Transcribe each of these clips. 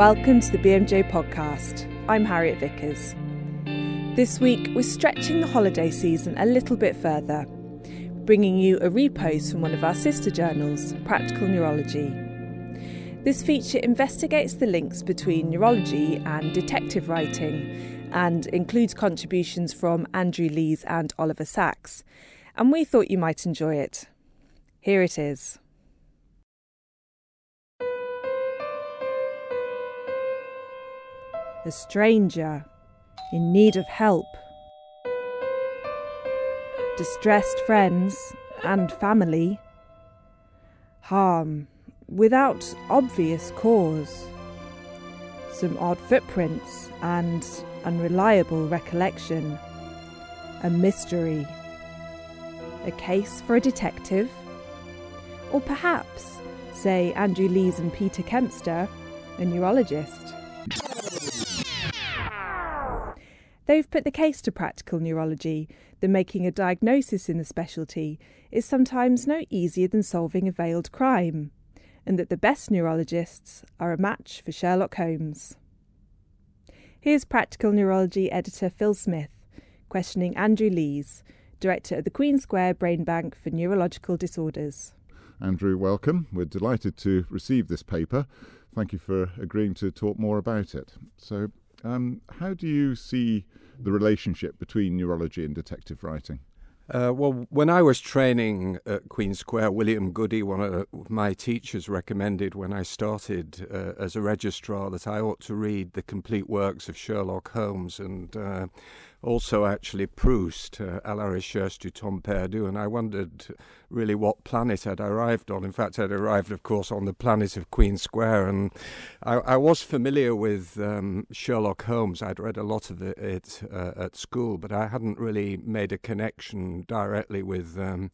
Welcome to the BMJ podcast. I'm Harriet Vickers. This week, we're stretching the holiday season a little bit further, bringing you a repost from one of our sister journals, Practical Neurology. This feature investigates the links between neurology and detective writing and includes contributions from Andrew Lees and Oliver Sacks, and we thought you might enjoy it. Here it is. A stranger in need of help, distressed friends and family, harm without obvious cause, some odd footprints and unreliable recollection, a mystery, a case for a detective, or perhaps, say Andrew Lees and Peter Kempster, a neurologist. They've put the case to practical neurology that making a diagnosis in the specialty is sometimes no easier than solving a veiled crime, and that the best neurologists are a match for Sherlock Holmes. Here's practical neurology editor Phil Smith questioning Andrew Lees, director of the Queen Square Brain Bank for Neurological Disorders. Andrew, welcome. We're delighted to receive this paper. Thank you for agreeing to talk more about it. So, um, how do you see the relationship between neurology and detective writing? Uh, well, when I was training at Queen Square, William Gooddy, one of my teachers, recommended when I started uh, as a registrar that I ought to read the complete works of Sherlock Holmes. And uh, also actually Proust, uh, À la recherche du temps perdu, and I wondered really what planet I'd arrived on. In fact, I'd arrived, of course, on the planet of Queen Square, and I, I was familiar with um, Sherlock Holmes. I'd read a lot of it, uh, at school, but I hadn't really made a connection directly with. Um,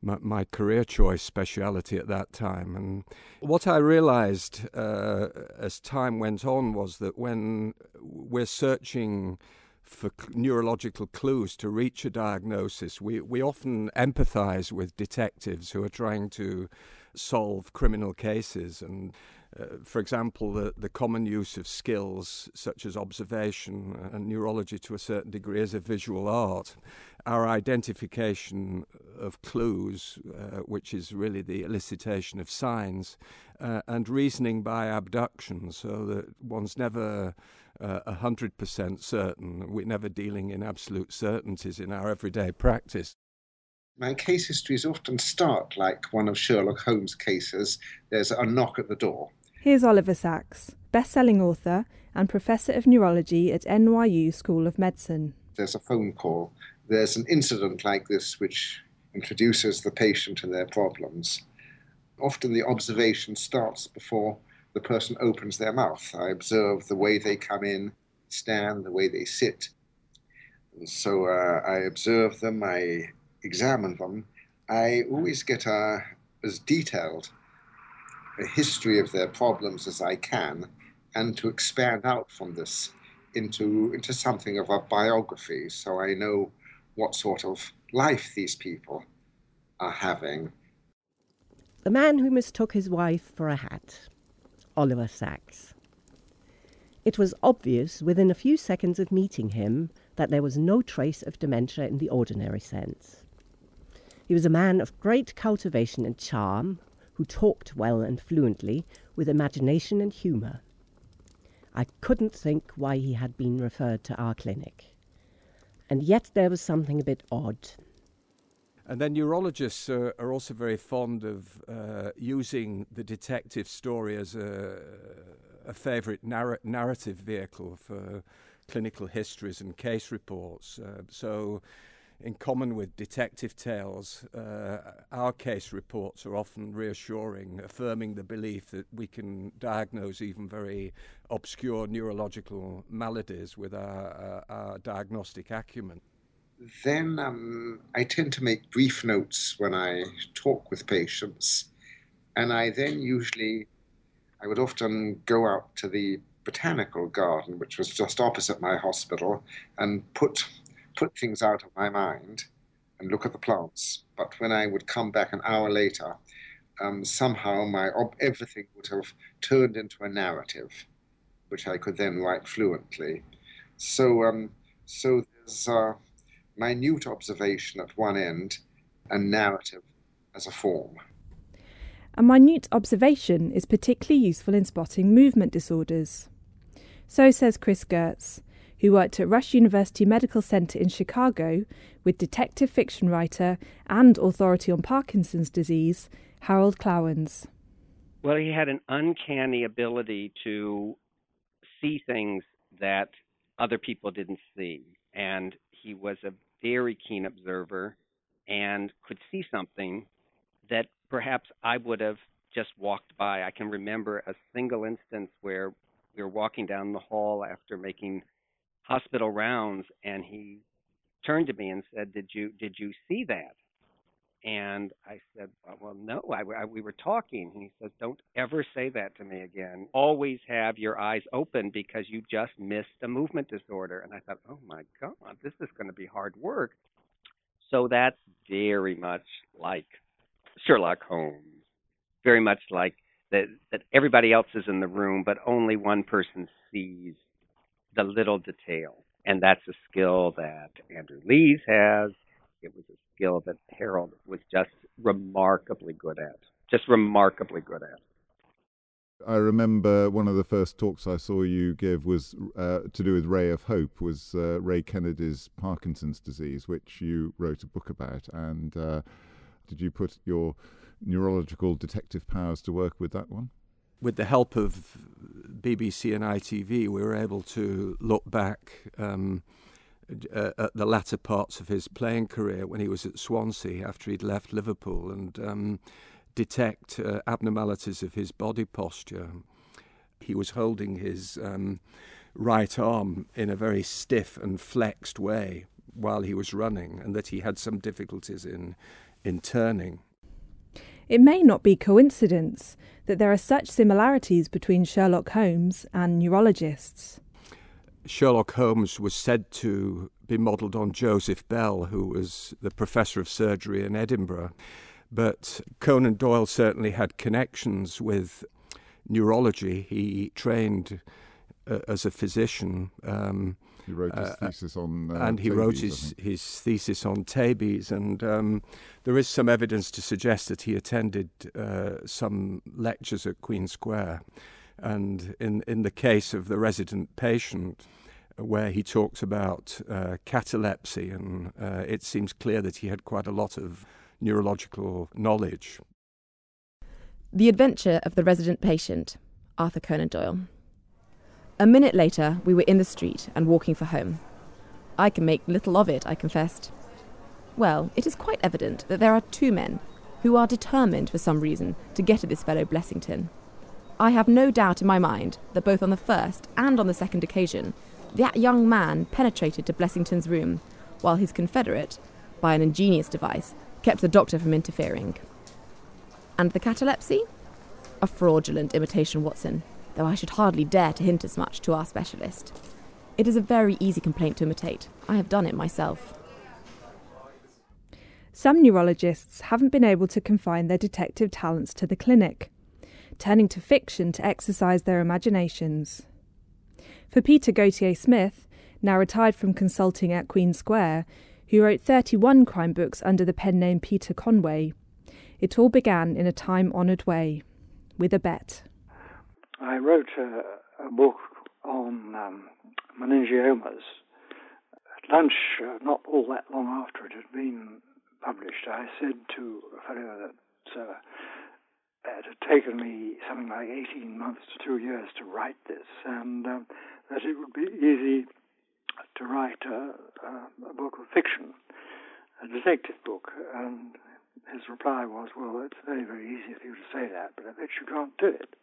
my, my, career choice speciality at that time. And what I realized uh, as time went on was that when we're searching for neurological clues to reach a diagnosis. We, we often empathize with detectives who are trying to solve criminal cases. And, uh, for example, the, the common use of skills such as observation and neurology to a certain degree as a visual art. Our identification of clues, uh, which is really the elicitation of signs, uh, and reasoning by abduction, so that one's never uh, 100% certain. We're never dealing in absolute certainties in our everyday practice. My case histories often start like one of Sherlock Holmes' cases. There's a knock at the door. Here's Oliver Sacks, best-selling author and professor of neurology at NYU School of Medicine. There's a phone call. There's an incident like this which introduces the patient and their problems. Often the observation starts before the person opens their mouth. I observe the way they come in, stand, the way they sit. And so uh, I observe them, I examine them. I always get a, as detailed a history of their problems as I can, and to expand out from this into, into something of a biography so I know what sort of life these people are having. The man who mistook his wife for a hat. Oliver Sacks. It was obvious within a few seconds of meeting him that there was no trace of dementia in the ordinary sense. He was a man of great cultivation and charm, who talked well and fluently, with imagination and humour. I couldn't think why he had been referred to our clinic. And yet there was something a bit odd. And then neurologists are, are also very fond of uh, using the detective story as a, a favourite narr- narrative vehicle for clinical histories and case reports. Uh, so, in common with detective tales, uh, our case reports are often reassuring, affirming the belief that we can diagnose even very obscure neurological maladies with our, our, our diagnostic acumen then um, I tend to make brief notes when I talk with patients, and I then usually, I would often go out to the botanical garden, which was just opposite my hospital, and put put things out of my mind and look at the plants. But when I would come back an hour later, um, somehow my everything would have turned into a narrative, which I could then write fluently. So, um, so there's a minute observation at one end and narrative as a form. A minute observation is particularly useful in spotting movement disorders. So says Chris Goetz, who worked at Rush University Medical Center in Chicago with detective fiction writer and authority on Parkinson's disease, Harold Klawans. Well, he had an uncanny ability to see things that other people didn't see. And he was a very keen observer and could see something that perhaps I would have just walked by. I can remember a single instance where we were walking down the hall after making hospital rounds and he turned to me and said, "Did you did you see that?" And I said, uh, Well, no, I, I, we were talking. And he says, Don't ever say that to me again. Always have your eyes open because you just missed a movement disorder. And I thought, Oh my God, this is going to be hard work. So that's very much like Sherlock Holmes, very much like that, that everybody else is in the room, but only one person sees the little detail. And that's a skill that Andrew Lees has. It was a skill that Harold was just remarkably good at. Just remarkably good at. I remember one of the first talks I saw you give was uh, to do with Ray of Hope, was uh, Ray Kennedy's Parkinson's disease, which you wrote a book about. And uh, did you put your neurological detective powers to work with that one? With the help of BBC and ITV, we were able to look back um, uh, at the latter parts of his playing career when he was at Swansea after he'd left Liverpool and um, detect uh, abnormalities of his body posture. He was holding his um, right arm in a very stiff and flexed way while he was running, and that he had some difficulties in in turning. It may not be coincidence that there are such similarities between Sherlock Holmes and neurologists. Sherlock Holmes was said to be modelled on Joseph Bell, who was the professor of surgery in Edinburgh. But Conan Doyle certainly had connections with neurology. He trained uh, as a physician. Um, he wrote his uh, thesis on, uh, and he tabes, wrote his, his thesis on tabes, and um, there is some evidence to suggest that he attended uh, some lectures at Queen Square. And in in the case of the resident patient, where he talks about uh, catalepsy, and uh, it seems clear that he had quite a lot of neurological knowledge. The Adventure of the Resident Patient, Arthur Conan Doyle. A minute later, we were in the street and walking for home. I can make little of it, I confessed. Well, it is quite evident that there are two men who are determined for some reason to get at this fellow Blessington. I have no doubt in my mind that both on the first and on the second occasion that young man penetrated to Blessington's room, while his confederate, by an ingenious device, kept the doctor from interfering. And the catalepsy? A fraudulent imitation, Watson, though I should hardly dare to hint as much to our specialist. It is a very easy complaint to imitate. I have done it myself. Some neurologists haven't been able to confine their detective talents to the clinic, turning to fiction to exercise their imaginations. For Peter Gautier Smith, now retired from consulting at Queen Square, who wrote 31 crime books under the pen name Peter Conway, it all began in a time honoured way with a bet. I wrote a, a book on um, meningiomas. At lunch, uh, not all that long after it had been published, I said to a fellow that uh, it had taken me something like 18 months to two years to write this, and um, that it would be easy to write a, a, a, book of fiction, a detective book. And his reply was, Well, it's very, very easy for you to say that, but I bet you can't do it.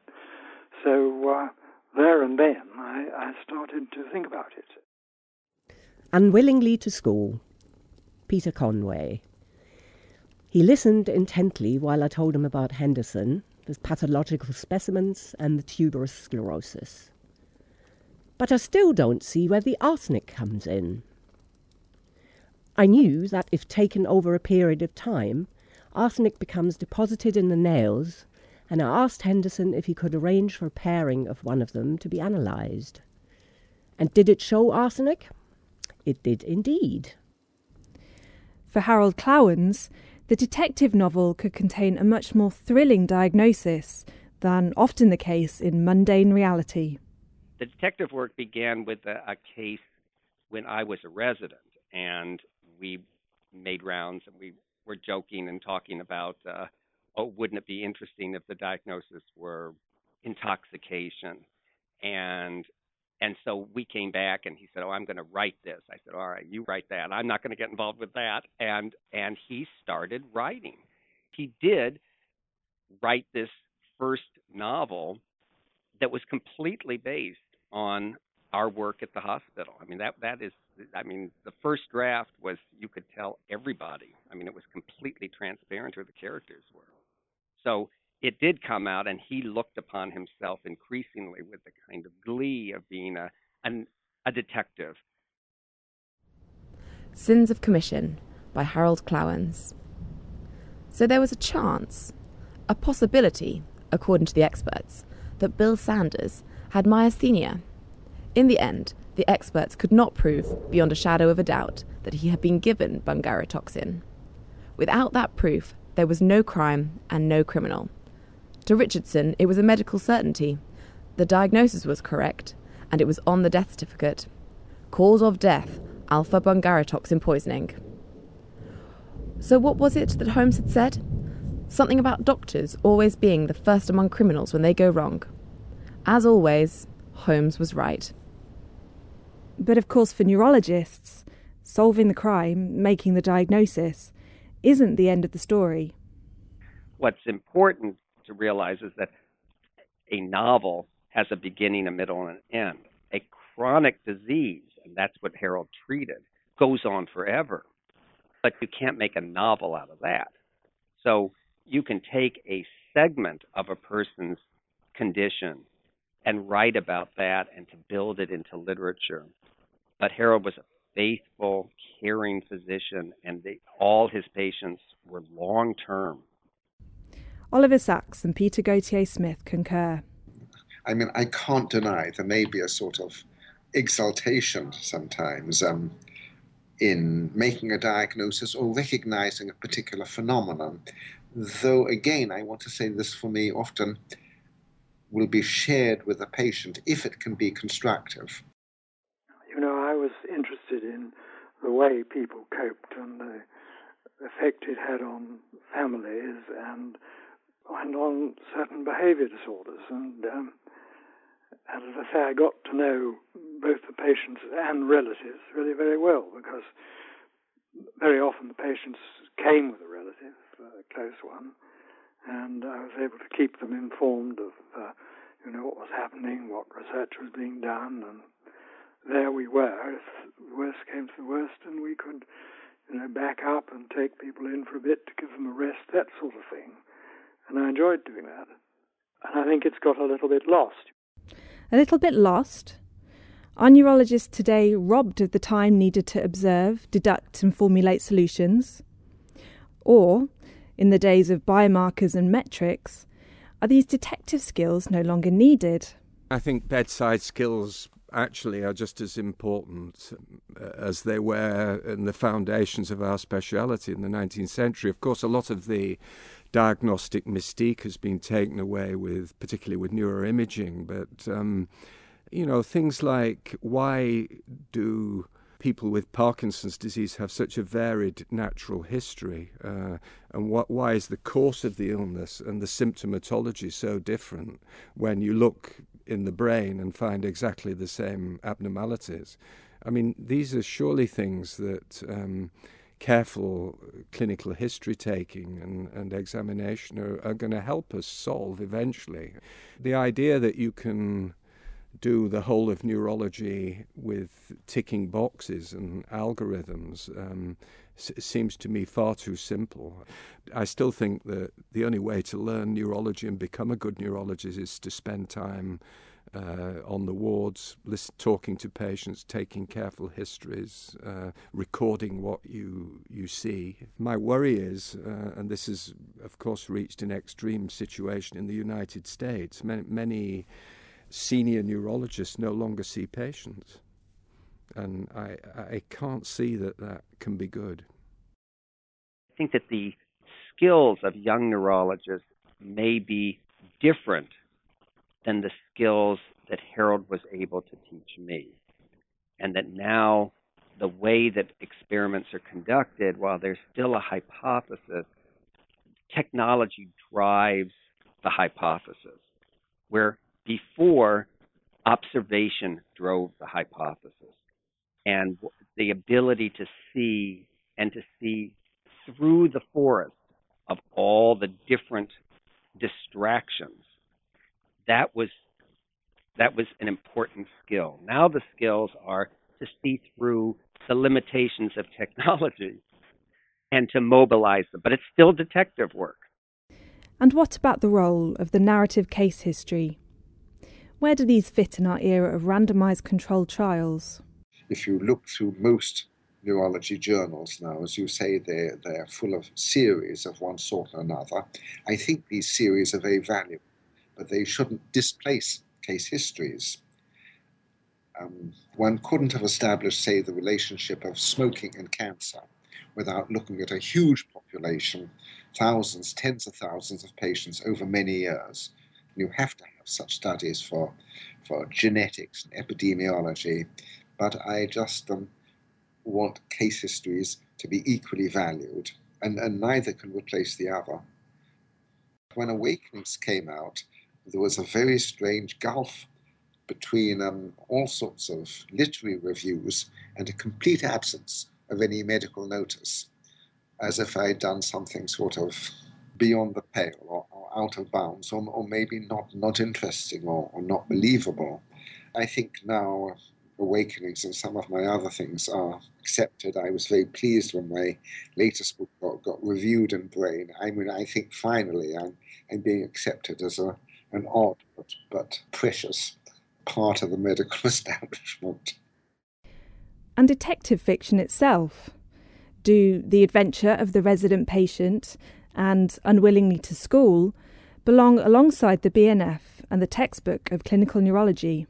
So uh, there and then I, I started to think about it. Unwillingly to school, Peter Conway. He listened intently while I told him about Henderson, the pathological specimens, and the tuberous sclerosis. But I still don't see where the arsenic comes in. I knew that if taken over a period of time, arsenic becomes deposited in the nails and I asked Henderson if he could arrange for a pairing of one of them to be analysed. And did it show arsenic? It did indeed. For Harold Klawans, the detective novel could contain a much more thrilling diagnosis than often the case in mundane reality. The detective work began with a, a case when I was a resident, and we made rounds and we were joking and talking about, uh, oh, wouldn't it be interesting if the diagnosis were intoxication? And and so we came back and he said, "Oh, I'm going to write this." I said, "All right, you write that. I'm not going to get involved with that." And and he started writing. He did write this first novel that was completely based on our work at the hospital. I mean that that is I mean the first draft was you could tell everybody. I mean it was completely transparent who the characters were. So it did come out, and he looked upon himself increasingly with the kind of glee of being a, an, a detective. Sins of Commission by Harold Klawans. So there was a chance, a possibility, according to the experts, that Bill Sanders had myasthenia. In the end, the experts could not prove, beyond a shadow of a doubt, that he had been given bungarotoxin. Without that proof, there was no crime and no criminal. To Richardson, it was a medical certainty. The diagnosis was correct, and it was on the death certificate. Cause of death alpha bungarotoxin poisoning. So, what was it that Holmes had said? Something about doctors always being the first among criminals when they go wrong. As always, Holmes was right. But of course, for neurologists, solving the crime, making the diagnosis, isn't the end of the story. What's important to realize is that a novel has a beginning, a middle, and an end. A chronic disease, and that's what Harold treated, goes on forever. But you can't make a novel out of that. So you can take a segment of a person's condition and write about that and to build it into literature. But Harold was a faithful, caring physician, and they, all his patients were long term. Oliver Sacks and Peter Gautier Smith concur. I mean, I can't deny there may be a sort of exaltation sometimes um, in making a diagnosis or recognizing a particular phenomenon. Though, again, I want to say this for me often will be shared with the patient if it can be constructive. You know, I was interested in the way people coped and the effect it had on families and and on certain behaviour disorders. And, um, and as I say, I got to know both the patients and relatives really very well because very often the patients came with a relative, a close one, and I was able to keep them informed of, uh, you know, what was happening, what research was being done, and there we were. If worst came to the worst, and we could, you know, back up and take people in for a bit to give them a rest, that sort of thing and I enjoyed doing that. And I think it's got a little bit lost. A little bit lost? Are neurologists today robbed of the time needed to observe, deduct, and formulate solutions? Or, in the days of biomarkers and metrics, are these detective skills no longer needed? I think bedside skills actually are just as important uh, as they were in the foundations of our speciality in the 19th century. Of course, a lot of the diagnostic mystique has been taken away with, particularly with neuroimaging. But um, you know, things like why do people with Parkinson's disease have such a varied natural history, uh, and what, why is the course of the illness and the symptomatology so different when you look in the brain and find exactly the same abnormalities? I mean, these are surely things that. Um, careful clinical history taking and, and examination are, are going to help us solve eventually. The idea that you can do the whole of neurology with ticking boxes and algorithms um, s- seems to me far too simple. I still think that the only way to learn neurology and become a good neurologist is to spend time uh, on the wards, talking to patients, taking careful histories, uh, recording what you you see. My worry is, uh, and this is a of course, reached an extreme situation in the United States. Many, many senior neurologists no longer see patients. And I, I can't see that that can be good. I think that the skills of young neurologists may be different than the skills that Harold was able to teach me. And that now the way that experiments are conducted, while there's still a hypothesis, technology drives the hypothesis. Where before, observation drove the hypothesis. And the ability to see and to see through the forest of all the different distractions. That was that was an important skill. Now the skills are to see through the limitations of technology and to mobilize them, but it's still detective work. And what about the role of the narrative case history? Where do these fit in our era of randomized controlled trials? If you look through most neurology journals now, as you say, they're, they're full of series of one sort or another. I think these series are very valuable, but they shouldn't displace case histories. Um, one couldn't have established, say, the relationship of smoking and cancer without looking at a huge population, thousands, tens of thousands of patients over many years. You have to have such studies for, for genetics and epidemiology, but I just um, want case histories to be equally valued, and, and neither can replace the other. When Awakenings came out, there was a very strange gulf between um, all sorts of literary reviews and a complete absence of any medical notice, as if I'd done something sort of beyond the pale or out of bounds, or, or, maybe not, not interesting or, or not believable. I think now awakenings and some of my other things are accepted. I was very pleased when my latest book got, got reviewed in Brain. I mean, I think finally I'm, I'm being accepted as a, an odd but, but precious part of the medical establishment. And detective fiction itself? Do The Adventure of the Resident Patient and Unwillingly to School belong alongside the BNF and the textbook of clinical neurology?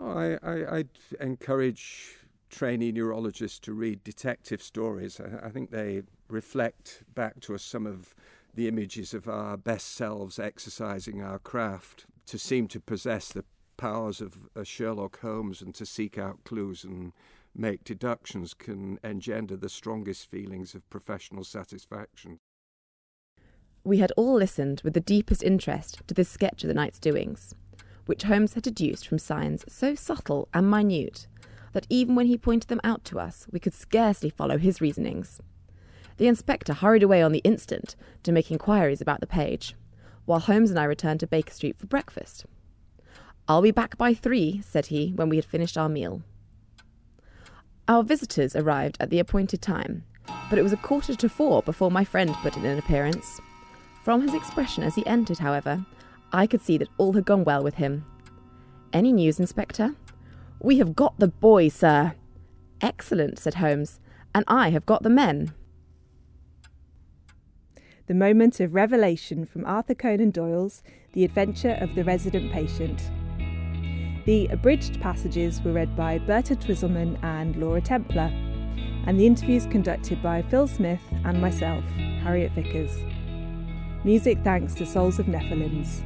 I, I, I'd encourage trainee neurologists to read detective stories. I, I think they reflect back to us some of the images of our best selves exercising our craft, to seem to possess the powers of a Sherlock Holmes and to seek out clues and make deductions can engender the strongest feelings of professional satisfaction. We had all listened with the deepest interest to this sketch of the night's doings which Holmes had deduced from signs so subtle and minute that even when he pointed them out to us, we could scarcely follow his reasonings. The inspector hurried away on the instant to make inquiries about the page, while Holmes and I returned to Baker Street for breakfast. I'll be back by three, said he, when we had finished our meal. Our visitors arrived at the appointed time, but it was a quarter to four before my friend put in an appearance. From his expression as he entered, however, I could see that all had gone well with him. Any news, Inspector? We have got the boy, sir. Excellent, said Holmes, and I have got the men. The moment of revelation from Arthur Conan Doyle's The Adventure of the Resident Patient. The abridged passages were read by Berta Twiselman and Laura Templar, and the interviews conducted by Phil Smith and myself, Harriet Vickers. Music thanks to Souls of Nephilims.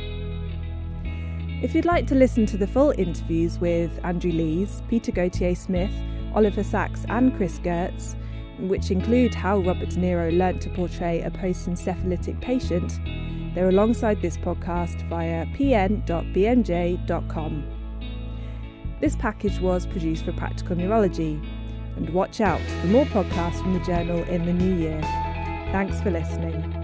If you'd like to listen to the full interviews with Andrew Lees, Peter Gautier Smith, Oliver Sacks, and Chris Goetz, which include how Robert De Niro learnt to portray a post encephalitic patient, they're alongside this podcast via pn.bmj.com. This package was produced for Practical Neurology, and watch out for more podcasts from the journal in the new year. Thanks for listening.